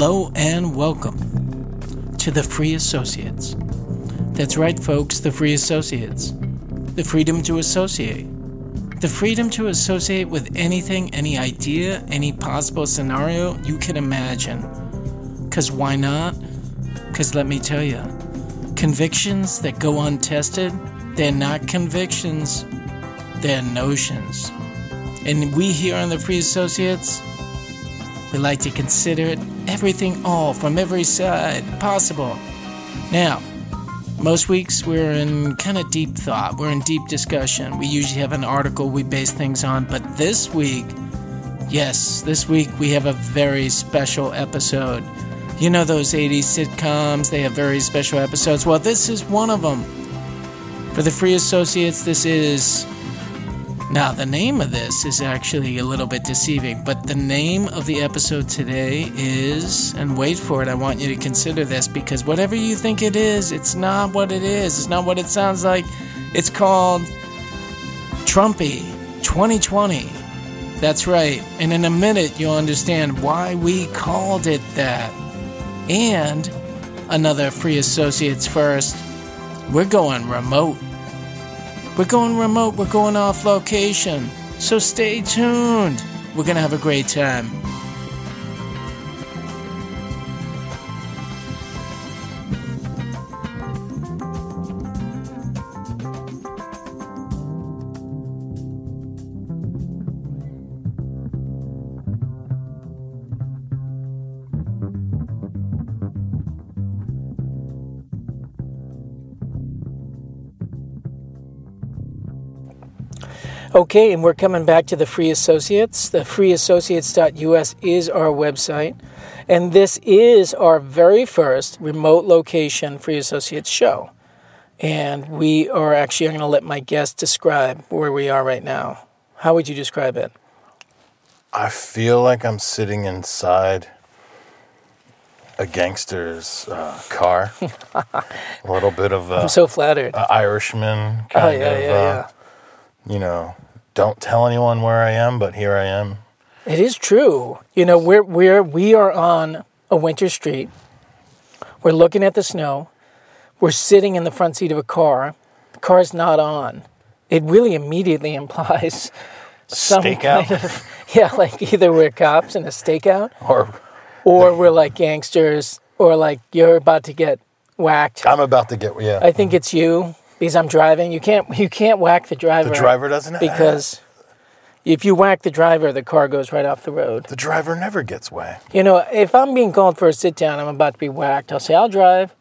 Hello and welcome to the Free Associates. That's right, folks, the Free Associates. The freedom to associate. The freedom to associate with anything, any idea, any possible scenario you can imagine. Because why not? Because let me tell you, convictions that go untested, they're not convictions, they're notions. And we here on the Free Associates, we like to consider everything all from every side possible. Now, most weeks we're in kind of deep thought, we're in deep discussion. We usually have an article we base things on, but this week, yes, this week we have a very special episode. You know those 80s sitcoms, they have very special episodes. Well, this is one of them. For the Free Associates, this is now, the name of this is actually a little bit deceiving, but the name of the episode today is, and wait for it, I want you to consider this because whatever you think it is, it's not what it is. It's not what it sounds like. It's called Trumpy 2020. That's right. And in a minute, you'll understand why we called it that. And another free associates first. We're going remote. We're going remote, we're going off location. So stay tuned. We're going to have a great time. Okay, and we're coming back to the Free Associates. The freeassociates.us is our website. And this is our very first remote location Free Associates show. And we are actually, I'm going to let my guest describe where we are right now. How would you describe it? I feel like I'm sitting inside a gangster's uh, car. a little bit of a, I'm so flattered. Irishman kind Oh, yeah, of, yeah, uh, yeah. you know, don't tell anyone where I am, but here I am. It is true. You know, we're we're we are on a winter street. We're looking at the snow. We're sitting in the front seat of a car. The car's not on. It really immediately implies some Stakeout? kind of yeah, like either we're cops in a stakeout, Or or we're like gangsters, or like you're about to get whacked. I'm about to get, yeah. I think it's you because I'm driving. You can't you can't whack the driver. the driver doesn't have because if you whack the driver, the car goes right off the road. The driver never gets whacked. You know, if I'm being called for a sit down, I'm about to be whacked. I'll say, I'll drive.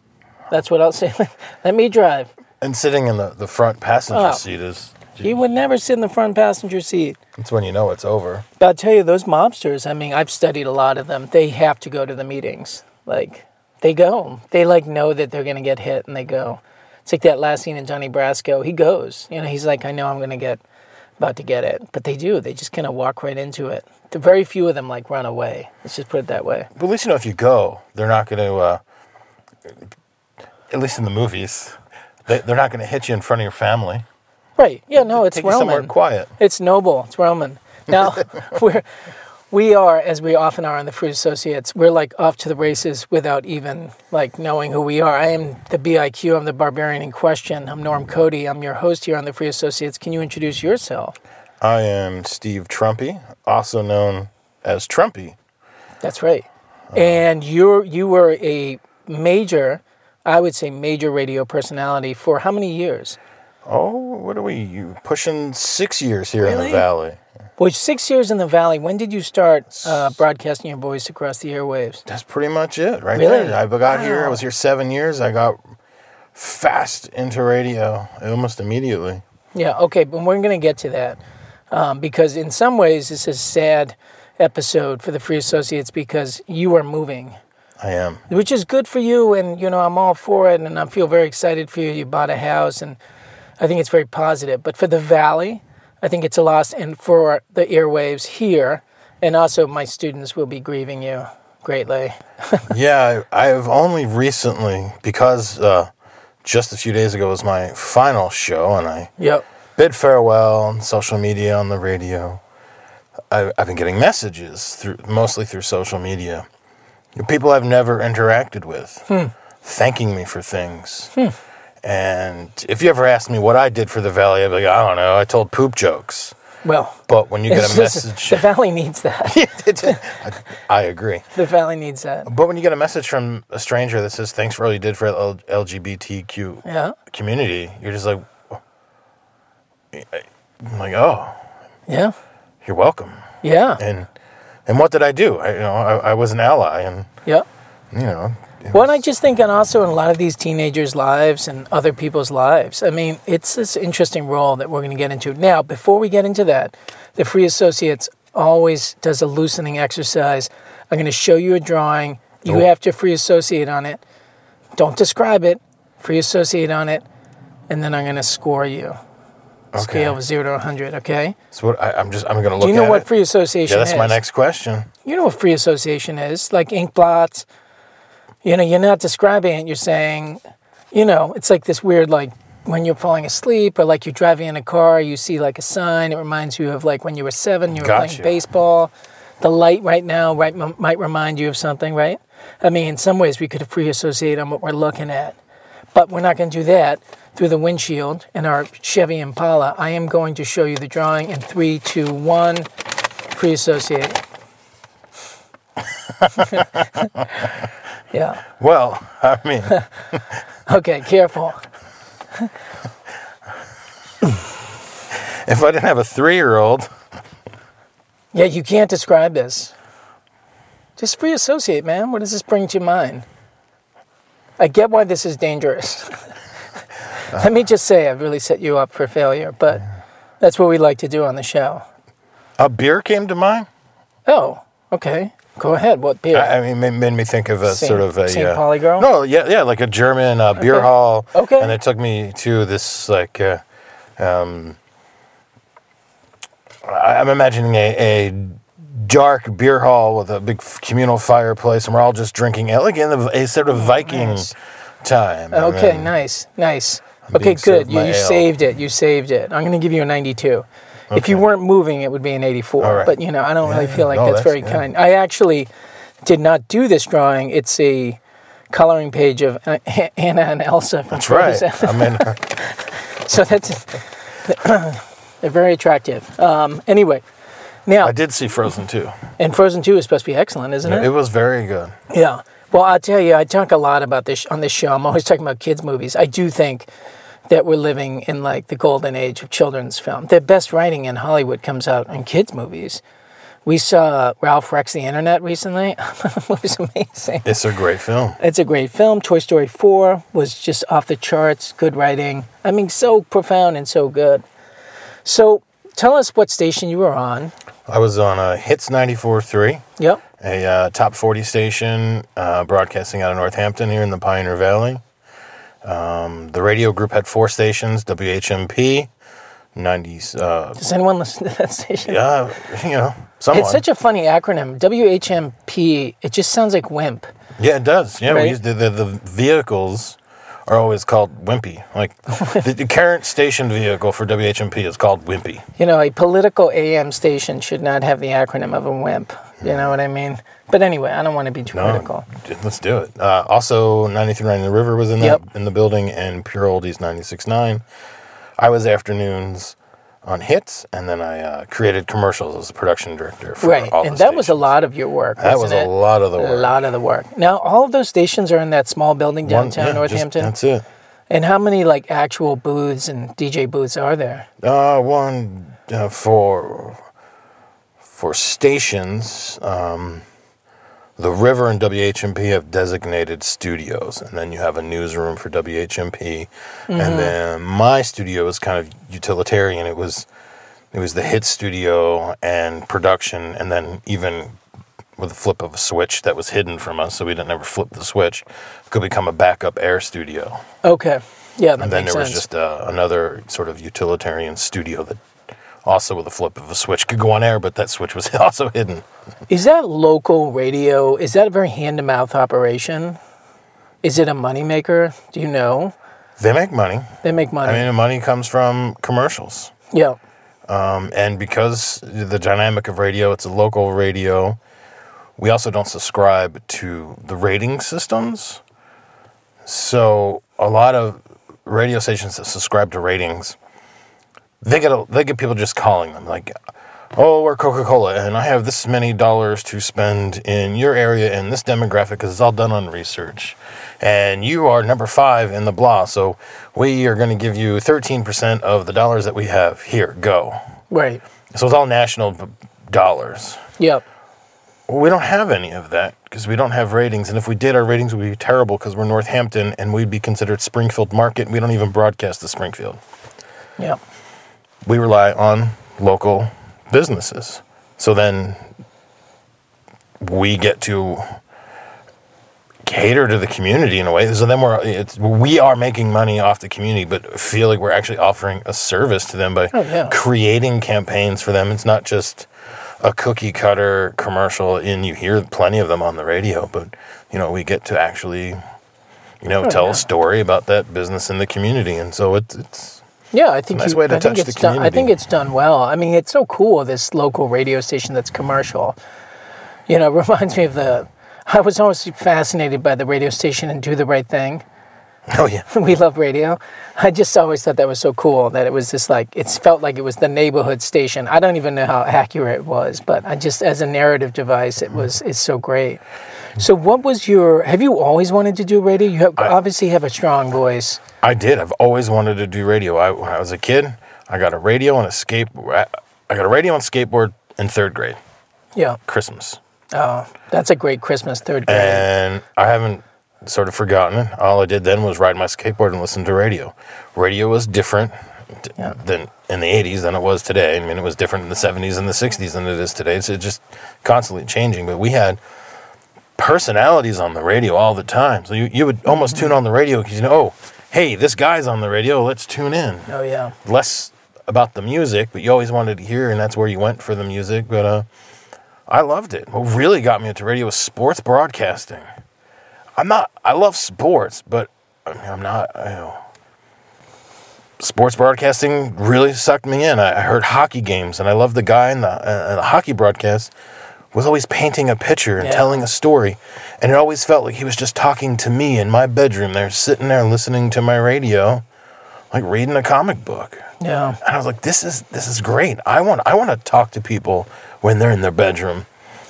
That's what I'll say. Let me drive. And sitting in the, the front passenger Oh. seat is, You would never sit in the front passenger seat. that's when you know it's over. But I'll tell you, those mobsters, I mean, I've studied a lot of them. They have to go to the meetings. Like, they go. They, like, know that they're going to get hit and they go. It's like that last scene in Donnie Brasco. He goes. You know, he's like, I know I'm going to get, about to get it. But they do. They just kind of walk right into it. The very few of them, like, run away. Let's just put it that way. But at least you know if you go, they're not going to, uh, at least in the movies, they, they're not going to hit you in front of your family. Right. Yeah, no, it's Take you somewhere Roman. quiet. It's noble. It's Roman. Now, we're, we are, as we often are in the Free Associates, we're like off to the races without even like knowing who we are. I am the BIQ. I'm the barbarian in question. I'm Norm Cody. I'm your host here on the Free Associates. Can you introduce yourself? I am Steve Trumpy, also known as Trumpy. That's right. And you're you were a major, I would say major radio personality for how many years? Oh, what are we? You pushing six years here in the valley? Well, six years in the Valley. When did you start uh, broadcasting your voice across the airwaves? That's pretty much it, right Really? there. I got here. I was here seven years. I got fast into radio almost immediately. Yeah, okay, but we're going to get to that um, because in some ways this is a sad episode for the Free Associates because you are moving, I am. which is good for you, and you know I'm all for it, and I feel very excited for you. You bought a house, and I think it's very positive. But for the Valley, I think it's a loss, and for the airwaves here, and also my students will be grieving you greatly. yeah, I, I've only recently because uh, just a few days ago was my final show, and I Yep. bid farewell on social media, on the radio. I, I've been getting messages through mostly through social media, people I've never interacted with, Hmm. thanking me for things. And if you ever asked me what I did for the valley, I'd be like, I don't know. I told poop jokes. Well, But when you get a just- message, the valley needs that. I agree. the valley needs that. But when you get a message from a stranger that says thanks for all you did for the LGBTQ Yeah. community, you're just like, I'm like, oh, Yeah. you're welcome. Yeah. And and what did I do? I, you know, I, I was an ally, and Yeah. you know, Well, and I just think, and also in a lot of these teenagers' lives and other people's lives, I mean, it's this interesting role that we're going to get into. Now, before we get into that, the Free Associates always does a loosening exercise. I'm going to show you a drawing. You Oh. have to free associate on it. Don't describe it, free associate on it, and then I'm going to score you. Okay. Scale of zero to 100, okay? so what I, I'm just I'm gonna look. Do you know what it. free association Yeah, that's is? my next question. You know what free association is, like ink blots. You know, you're not describing it. You're saying, you know, it's like this weird, like when you're falling asleep, or like you're driving in a car, you see like a sign. It reminds you of like when you were seven, you were Gotcha. playing baseball. The light right now, right, m- might remind you of something, right? I mean, in some ways, we could free associate on what we're looking at, but we're not going to do that through the windshield in our Chevy Impala. I am going to show you the drawing in three, two, one. Free associate. yeah. Well, I mean, Okay, careful. if I didn't have a three-year-old, Yeah, you can't describe this. Just free associate, man. What does this bring to mind? I get why this is dangerous. Let me just say, I've really set you up for failure, but that's what we like to do on the show. a beer came to mind. Oh, okay. Go ahead. What beer? I, I mean, made, made me think of a Saint- sort of a Saint uh, Pauli girl? No, yeah, yeah, like a German uh, beer Okay. hall. Okay. and it took me to this like. Uh, um, I- I'm imagining a, a dark beer hall with a big communal fireplace, and we're all just drinking ale, like in the, a sort of Viking Oh, nice. time. okay, then- nice, nice. I'm Okay, good. You, you saved it. You saved it. I'm going to give you a 92. If you weren't moving, it would be an 84. All right. But you know, I don't really Yeah, feel like no, that's, that's very good. kind. I actually did not do this drawing. It's a coloring page of uh, Anna and Elsa from That's right. I mean, so that's they're very attractive. Um, anyway, now I did see Frozen too. and Frozen 2 is supposed to be excellent, isn't it? It was very good. Yeah. Well, I'll tell you, I talk a lot about this on this show. I'm always talking about kids' movies. I do think that we're living in like the golden age of children's film. The best writing in Hollywood comes out in kids' movies. We saw Ralph Breaks the Internet recently. it was amazing. It's a great film. It's a great film. Toy Story 4 was just off the charts. Good writing. I mean, so profound and so good. So tell us what station you were on. I was on uh, Hits 94.3. Yep. a uh, top 40 station uh, broadcasting out of Northampton here in the Pioneer Valley. Um, the radio group had four stations WHMP, 90s. Uh, Does anyone listen to that station? yeah, you know, someone. It's such a funny acronym. WHMP. It just sounds like WIMP. yeah, it does. Yeah, Right? we used to, the, the vehicles are always called Wimpy. Like the, the current station vehicle for WHMP is called Wimpy. You know, a political AM station should not have the acronym of a WIMP. You know what I mean? But anyway, I don't want to be too No, critical. let's do it. Uh, also, 93.9 The River was in that Yep. in the building, and Pure Oldies 96.9. I was afternoons on hits, and then I uh, created commercials as a production director. For Right, all and that was a lot of your work. That was a it? lot of the work. A lot of the work. Now, all of those stations are in that small building One- downtown yeah, just- Northampton. that's it. and how many like actual booths and DJ booths are there? Uh, one uh, for for stations. Um, the River and WHMP have designated studios, and then you have a newsroom for WHMP, and then my studio was kind of utilitarian. It was it was the hit studio and production, and then even with a flip of a switch that was hidden from us, so we didn't ever flip the switch, could become a backup air studio. Okay, yeah, that And then there sense. was just uh, another sort of utilitarian studio that also with a flip of a switch could go on air, but that switch was also hidden. Is that local radio? Is that a very hand to mouth operation? Is it a moneymaker? Do you know? They make money. They make money. I mean, the money comes from commercials. yeah. Um, and because the dynamic of radio, it's a local radio. we also don't subscribe to the rating systems. So a lot of radio stations that subscribe to ratings, they get a, they get people just calling them like, "Oh, we're Coca Cola, and I have this many dollars to spend in your area in this demographic because it's all done on research, and you are number five in the blah, so we are going to give you thirteen percent of the dollars that we have. Here, go." Right. So it's all national b- dollars. Yep. Well, we don't have any of that because we don't have ratings. And if we did, our ratings would be terrible because we're Northampton and we'd be considered Springfield market. We don't even broadcast to Springfield. Yep. We rely on local businesses. So then we get to cater to the community in a way. So then we're it's we are making money off the community, but feel like we're actually offering a service to them by Oh, yeah. creating campaigns for them. It's not just a cookie cutter commercial and you hear plenty of them on the radio, but you know, we get to actually you know, Oh, tell yeah. a story about that business in the community. And so it's it's Yeah, I think nice you, way to I think touch the it's done. I think it's done well. I mean, it's so cool. This local radio station that's commercial. You know, it reminds me of the. I was always fascinated by the radio station and Do the Right Thing. oh yeah. we love radio. I just always thought that was so cool that it was just like it felt like it was the neighborhood station. I don't even know how accurate it was, but I just as a narrative device, it hmm. was it's so great. So, what was your? Have you always wanted to do radio? You have, obviously have a strong voice. I did. I've always wanted to do radio. I, when I was a kid, I got a radio and a skate. I got a radio and skateboard in third grade, Yeah. Christmas, Oh, that's a great Christmas third grade. and I haven't sort of forgotten it. All I did then was ride my skateboard and listen to radio. Radio was different Yeah. than in the '80s than it was today. I mean, it was different in the '70s and the '60s than it is today. It's just constantly changing. But we had personalities on the radio all the time. So you, you would almost tune on the radio because you know, oh, hey, this guy's on the radio. Let's tune in. oh yeah. less about the music, but you always wanted to hear, and that's where you went for the music. But uh, I loved it. What really got me into radio was sports broadcasting. I'm not. I love sports, but I mean, I'm not. You know, sports broadcasting really sucked me in. I, I heard hockey games, and I loved the guy in the, uh, the hockey broadcast was always painting a picture and Yeah. telling a story, and it always felt like he was just talking to me in my bedroom. There, sitting there listening to my radio, like reading a comic book. Yeah. And I was like, this is this is great. I want I want to talk to people when they're in their bedroom.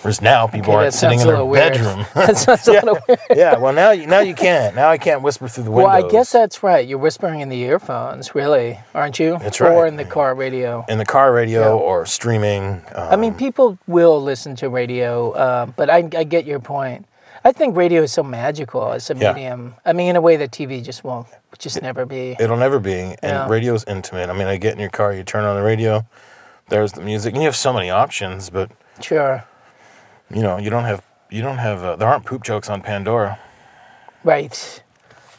Whereas now people Okay, aren't sitting in a their bedroom. That sounds a little weird. yeah, well now you now you can't. Now I can't whisper through the windows. Well, I guess that's right. You're whispering in the earphones, really, aren't you? That's right. Or in the car radio. in the car radio Yeah. or streaming. Um, I mean, people will listen to radio, uh, but I, I get your point. I think radio is so magical as a Yeah. medium. I mean, in a way that TV just won't, just never be. it'll never be. And Yeah. radio's intimate. I mean, I get in your car, you turn on the radio, there's the music, and you have so many options. But Sure. You know, you don't have you don't have uh, there aren't poop jokes on Pandora. Right.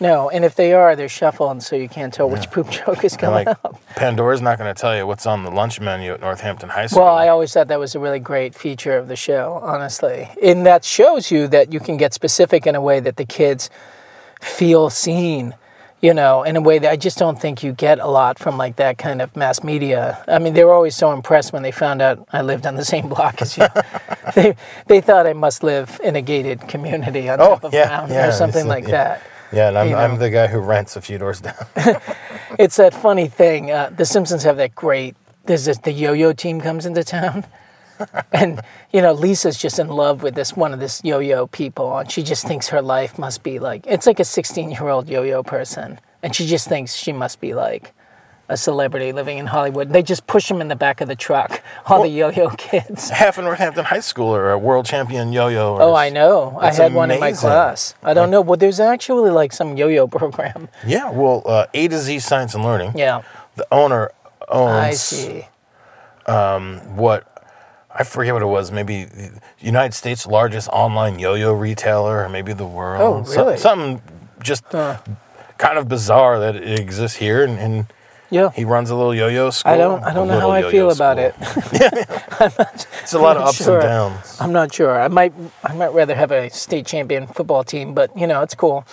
No, and if they are, they're shuffled, so you can't tell which poop joke is coming like up. Pandora's not going to tell you what's on the lunch menu at Northampton High School. Well, I always thought that was a really great feature of the show, honestly. And that shows you that you can get specific in a way that the kids feel seen, you know, in a way that I just don't think you get a lot from like that kind of mass media. I mean, they were always so impressed when they found out I lived on the same block as you. they, they thought I must live in a gated community on Oh, top of yeah, a mountain yeah, or something like yeah. that. yeah, and I'm, you know. I'm the guy who rents a few doors down. It's that funny thing. Uh, the Simpsons have that great. There's this, the yo-yo team comes into town, and you know Lisa's just in love with this one of this yo-yo people, and she just thinks her life must be like it's like a 16-year-old yo-yo person, and she just thinks she must be like a celebrity living in Hollywood. They just push them in the back of the truck, all the yo-yo kids. Half of Northampton High School are a world champion yo-yo. Oh, I know. I had one in my class. I don't know. Well, there's actually like some yo-yo program. Yeah, well, uh, A to Z Science and Learning. Yeah, The owner owns I see. what I forget what it was. Maybe the United States' largest online yo-yo retailer, or maybe the world. Oh, really? something just kind of bizarre that it exists here, and, and Yeah. he runs a little yo-yo school. I don't. I don't know how I feel yo-yo about school. it. It's a lot of not ups sure. and downs. I'm not sure. I might. I might rather have a state champion football team, but you know, it's cool.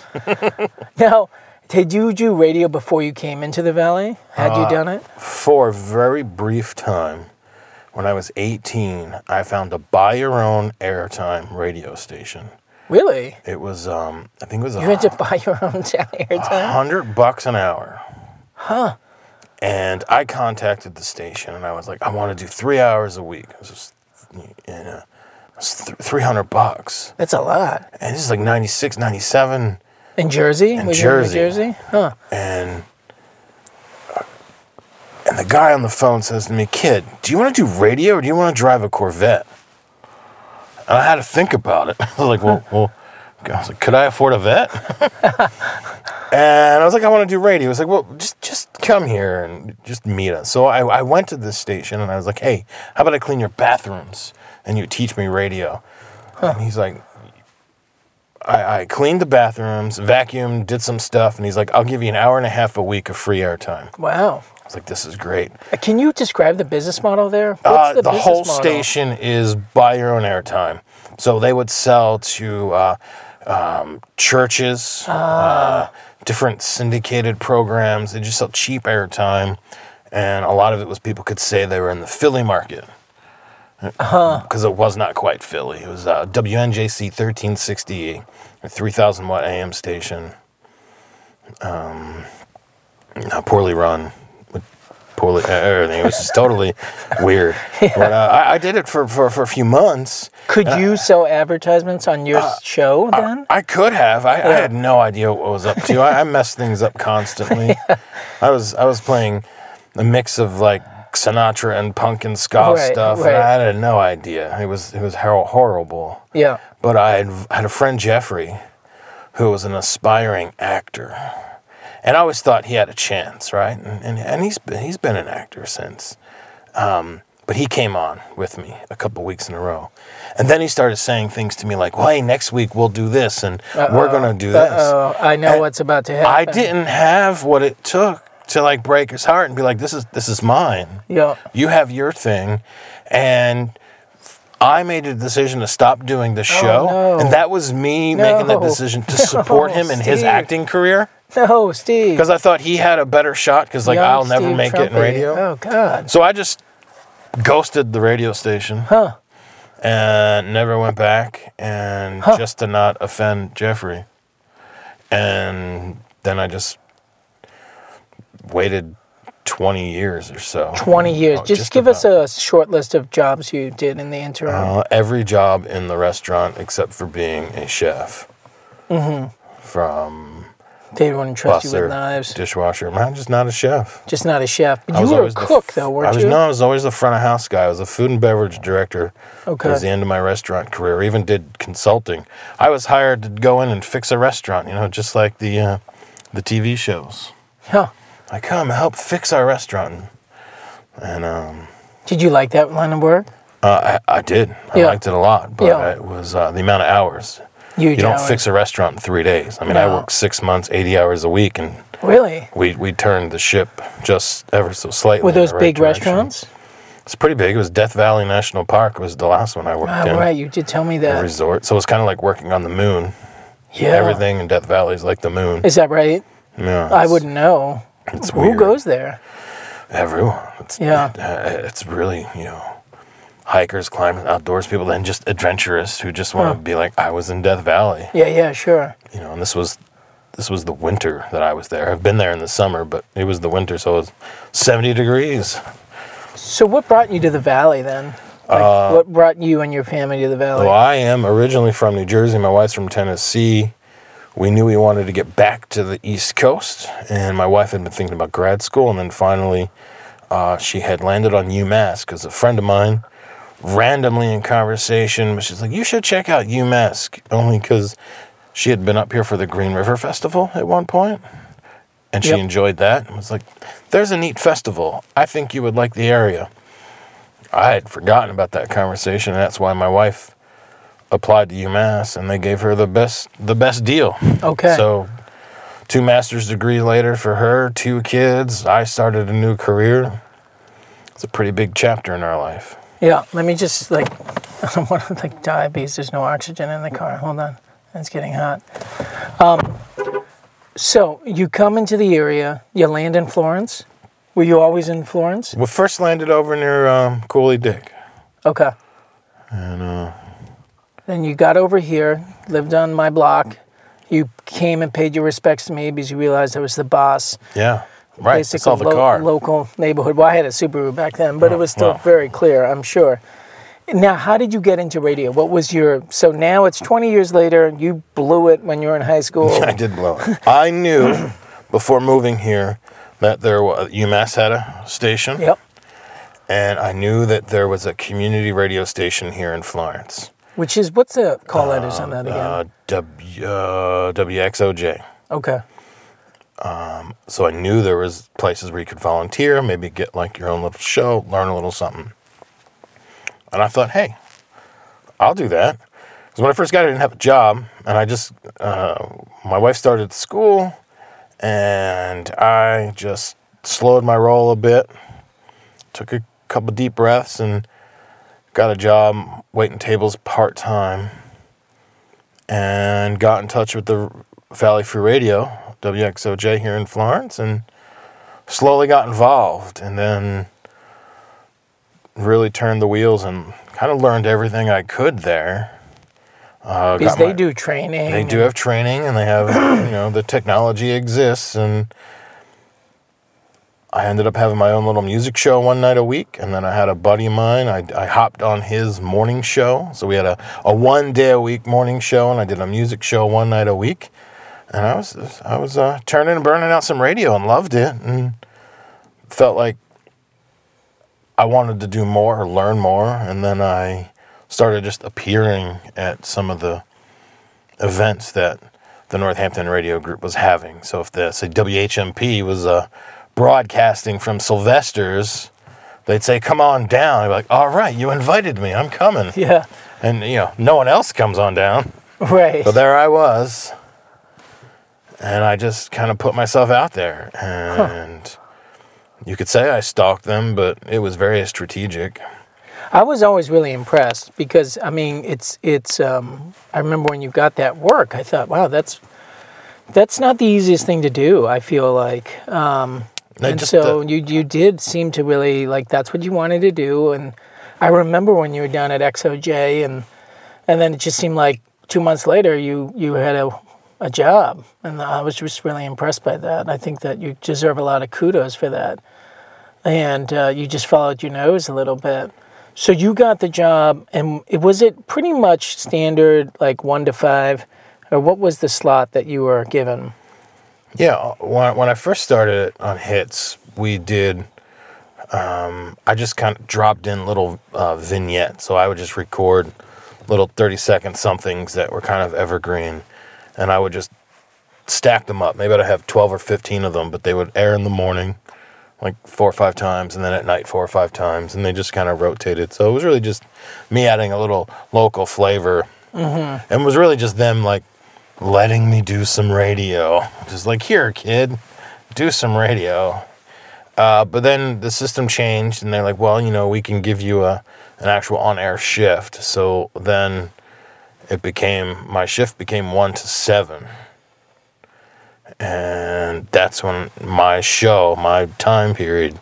now, did you do radio before you came into the valley? Had Uh, you done it? For a very brief time, when I was 18, I found a buy your own airtime radio station. Really? It was, um, I think it was You a had to buy your own airtime? hundred bucks an hour. Huh. And I contacted the station and I was like, I want to do three hours a week. It was just, it was th- 300 bucks. That's a lot. And this is like 96, 97. In Jersey? In you Jersey. Jersey? Huh. And, and the guy on the phone says to me, Kid, do you want to do radio or do you want to drive a Corvette? And I had to think about it. I was like, well, well I was like, could I afford a vet? and I was like, I want to do radio. He was like, well, just just come here and just meet us. So I, I went to this station and I was like, hey, how about I clean your bathrooms and you teach me radio? And he's like, I, I cleaned the bathrooms, vacuumed, did some stuff, and he's like, I'll give you an hour and a half a week of free airtime. Wow. I was like, this is great. Can you describe the business model there? What's Uh, the business whole model? station is buy your own airtime. So they would sell to uh, um, churches, uh, different syndicated programs. They just sell cheap airtime. And a lot of it was people could say they were in the Philly market. Because it was not quite Philly. It was uh, WNJC 1360, a 3,000 watt AM station. Um, poorly run, poorly uh, everything. It was just totally weird. But uh, I, I did it for, for, for a few months. Could you sell advertisements on your show then? I could have. I, I had no idea what I was up to. I, I messed things up constantly. I was I was playing a mix of like Sinatra and punk and ska Right, stuff, right. and I had no idea. It was it was horrible. yeah. But I had, had a friend Jeffrey, who was an aspiring actor, and I always thought he had a chance, right? And and, and he's been, he's been an actor since. Um, but he came on with me a couple weeks in a row, and then he started saying things to me like, "Well, hey, next week we'll do this, and we're gonna do this." Oh, I know And what's about to happen. I didn't have what it took to like break his heart and be like, "This is this is mine." Yeah. You have your thing, and I made a decision to stop doing the show, Oh, no. and that was me making the decision to support him in his acting career No, Steve. because I thought he had a better shot. Because like Young I'll never Steve make it in radio, Oh God. so I just ghosted the radio station Huh. and never went back, and Huh. just to not offend Jeffrey, and then I just waited. 20 years or so. 20 years. Oh, just, give us a short list of jobs you did in the interim. Uh, every job in the restaurant except for being a chef. Mm-hmm. From they wouldn't trust you with knives. dishwasher. I'm just not a chef. Just not a chef. But I you was were a cook, though, I weren't was you? no, I was always the front of house guy. I was a food and beverage director. Okay. It was the end of my restaurant career. I even did consulting. I was hired to go in and fix a restaurant. You know, just like the uh, the TV shows. Huh. I come help fix our restaurant, and um, Did you like that line of work? uh, I, I did. I Yeah. liked it a lot, but Yeah. it was uh, the amount of hours. You don't fix a restaurant in three days. I mean, I No. worked six months, 80 hours a week, and Really? we, we turned the ship just ever so slightly. Were those right big direction. restaurants? It's pretty big. It was Death Valley National Park. It was the last one I worked Oh, in. right. You did tell me A that. resort. So it's kind of like working on the moon. Yeah. Everything in Death Valley is like the moon. Is that right? Yeah, I wouldn't know. It's Who weird. goes there? Everyone. It's, Yeah. uh, it's really, you know, hikers, climbers, outdoors people, and just adventurous who just want to Huh. be like, I was in Death Valley. Yeah, yeah, sure. you know, and this was this was the winter that I was there. I've been there in the summer, but it was the winter, so it was 70 degrees. So, what brought you to the valley then? Like, what brought you and your family to the valley? Well, I am originally from New Jersey. My wife's from Tennessee. We knew we wanted to get back to the East Coast, and my wife had been thinking about grad school, and then finally, uh, she had landed on UMass because a friend of mine, randomly in conversation, was she's like, "You should check out UMass," only because she had been up here for the Green River Festival at one point, and she Yep. enjoyed that. And was like, "There's a neat festival. I think you would like the area." I had forgotten about that conversation, and that's why my wife applied to UMass, and they gave her the best the best deal. Okay. So, two master's degree later for her, two kids. I started a new career. It's a pretty big chapter in our life. Yeah, let me just like, I don't want to like die because there's no oxygen in the car. Hold on, it's getting hot. Um, so you come into the area, you land in Florence. Were you always in Florence? We first landed over near um, Cooley Dick. Okay. And uh, Then you got over here, lived on my block. You came and paid your respects to me because you realized I was the boss. yeah, right. I Basically, the lo- car. local neighborhood. Well, I had a Subaru back then, but it was still wow. very clear, I'm sure. Now, how did you get into radio? What was your so now it's 20 years later. You blew it when you were in high school. I did blow it. I knew before moving here that there was UMass had a station, Yep. and I knew that there was a community radio station here in Florence. Which is what's the call letters on that again? Uh, w, uh, WXOJ. okay. So I knew there was places where you could volunteer, maybe get like your own little show, learn a little something. And I thought, hey, I'll do that. Because when I first got here, I didn't have a job, and I just uh, my wife started school, and I just slowed my roll a bit, took a couple deep breaths, and got a job waiting tables part time, and got in touch with the Valley Free Radio, WXOJ here in Florence, and slowly got involved, and then really turned the wheels and kind of learned everything I could there. Uh, Because they my- do training. they do have training and they have you know the technology exists and i ended up having my own little music show one night a week and then i had a buddy of mine i, I hopped on his morning show so we had a, a one day a week morning show and i did a music show one night a week and i was i was uh, turning and burning out some radio and loved it and felt like i wanted to do more or learn more and then i started just appearing at some of the events that the Northampton Radio Group was having. So if the say WHMP was uh, broadcasting from Sylvester's, they'd say, "Come on down." I'd be like, "All right, you invited me. I'm coming." Yeah. And you know, no one else comes on down. Right. So there I was, and I just kind of put myself out there, and you could say I stalked them, but it was very strategic. I was always really impressed because I mean it's it's um, I remember when you got that work I thought wow that's that's not the easiest thing to do I feel like. Um, I and so you you did seem to really like that's what you wanted to do. And I remember when you were down at XOJ and and then it just seemed like two months later you you had a a job and I was just really impressed by that I think that you deserve a lot of kudos for that and uh, you just followed your nose a little bit. So you got the job, and it, was it pretty much standard, like one to five, or what was the slot that you were given? Yeah, when, when I first started on hits, we did. Um, I just kind of dropped in little uh, vignettes, so I would just record little thirty second somethings that were kind of evergreen, and I would just stack them up. Maybe I'd have twelve or fifteen of them, but they would air in the morning, like four or five times, and then at night four or five times, and they just kind of rotated. So it was really just me adding a little local flavor, and it was really just them like letting me do some radio. Just like, here, kid, do some radio. Uh, but then the system changed, and they're like, well, you know, we can give you a an actual on air shift. So then it became my shift became one to seven. And that's when my show, my time period,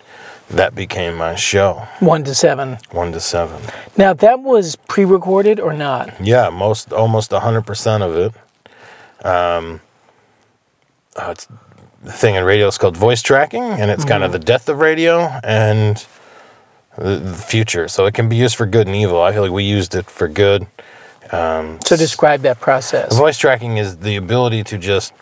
that became my show, One to seven. one to seven. Now that was pre-recorded or not? Yeah, most almost hundred percent of it. Um, uh, it's the thing in radio is called voice tracking, and it's kind of the death of radio and the, the future. So it can be used for good and evil. I feel like we used it for good. Um, so describe that process. Voice tracking is the ability to just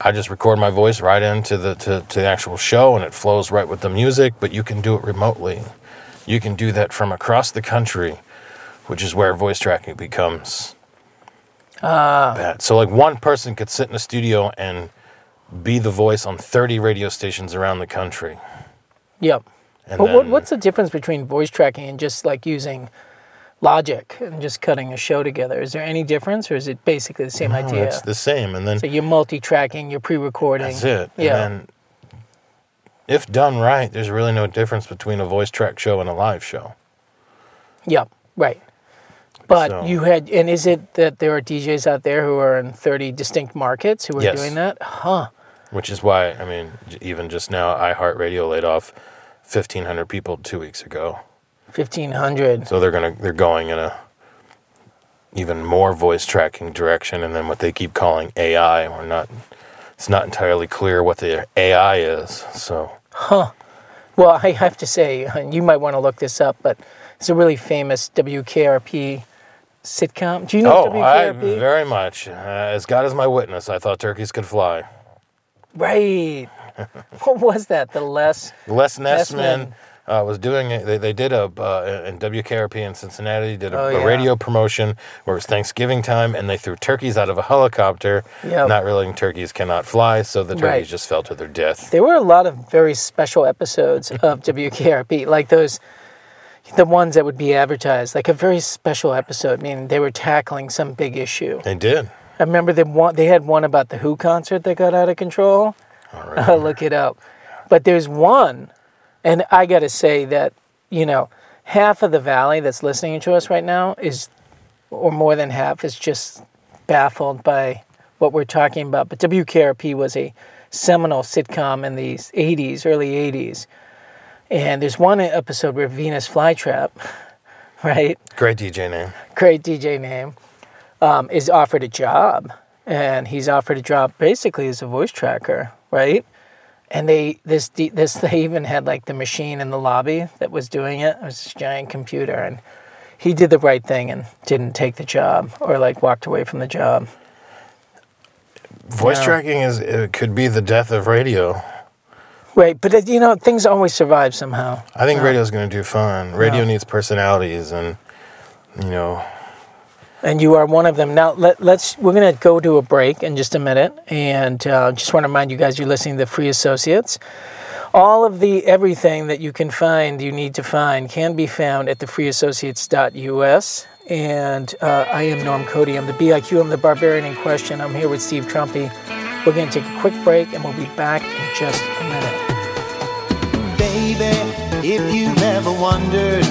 I just record my voice right into the to, to the actual show and it flows right with the music, but you can do it remotely. You can do that from across the country, which is where voice tracking becomes ah. bad. So like one person could sit in a studio and be the voice on 30 radio stations around the country. Yep. And But what, then- what's the difference between voice tracking and just like using Logic and just cutting a show together? Is there any difference, or is it basically the same No, idea? It's the same. And then So you're multi-tracking, you're pre-recording. That's it. Yeah. And then, if done right, there's really no difference between a voice track show and a live show. Yep. Right. But So- you had, and is it that there are DJs out there who are in 30 distinct markets who are Yes. doing that? Huh. Which is why, I mean, even just now, iHeartRadio laid off 1,500 people two weeks ago. Fifteen hundred. So they're gonna they're going in a even more voice tracking direction, and then what they keep calling AI. We're not. It's not entirely clear what the AI is. So Huh. Well, I have to say, you might want to look this up, but it's a really famous WKRP sitcom. Do you know oh, I WKRP? very much. Uh, as God is my witness, I thought turkeys could fly. right. what was that? The less. Les Nessman. Nessman uh, was doing it. They, they did a uh, in WKRP in Cincinnati did a, Oh, a radio promotion where it was Thanksgiving time, and they threw turkeys out of a helicopter, Yep. not realizing turkeys cannot fly, so the turkeys Right. just fell to their death. There were a lot of very special episodes of WKRP, like those, the ones that would be advertised, like a very special episode. I mean, they were tackling some big issue. They did. I remember they one, they had one about the Who concert that got out of control. All right. I'll look it up. But there's one, and I got to say that, you know, half of the valley that's listening to us right now is, or more than half, is just baffled by what we're talking about. But WKRP was a seminal sitcom in the 80s, early 80s. And there's one episode where Venus Flytrap, right? Great DJ name. great DJ name, um, is offered a job, and he's offered a job basically as a voice tracker, right? And they this this they even had like the machine in the lobby that was doing it. It was this giant computer, and he did the right thing and didn't take the job or like walked away from the job. Voice tracking is it could be the death of radio. Right, but it, you know things always survive somehow. I think radio's going to do fine. Radio needs personalities, and you know, and you are one of them. Now let, let's we're gonna go to a break in just a minute, and uh, just want to remind you guys you're listening to the Free Associates. All of the everything that you can find, you need to find, can be found at thefreeassociates.us. And uh, I am Norm Cody. I'm the BIQ. I'm the barbarian in question. I'm here with Steve Trumpy. We're going to take a quick break, and we'll be back in just a minute. Baby, if you've ever wondered,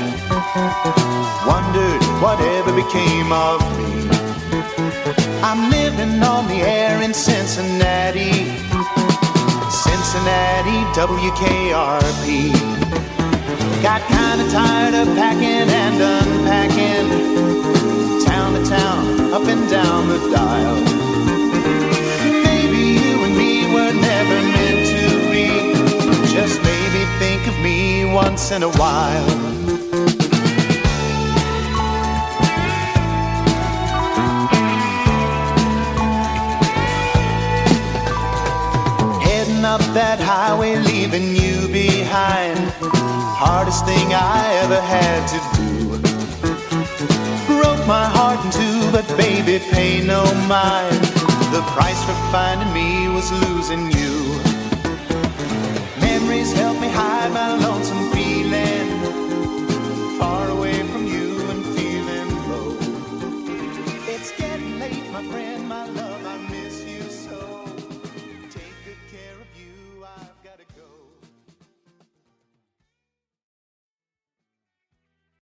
wondered whatever became of me. I'm living on the air in Cincinnati, Cincinnati, WKRP. Got kinda tired of packing and unpacking, town to town, up and down the dial. Maybe you and me were never meant to be. Just maybe think of me once in a while. hardest thing I ever had to do. Broke my heart in two, but baby, pay no mind. The price for finding me was losing you. Memories help me hide my lonesome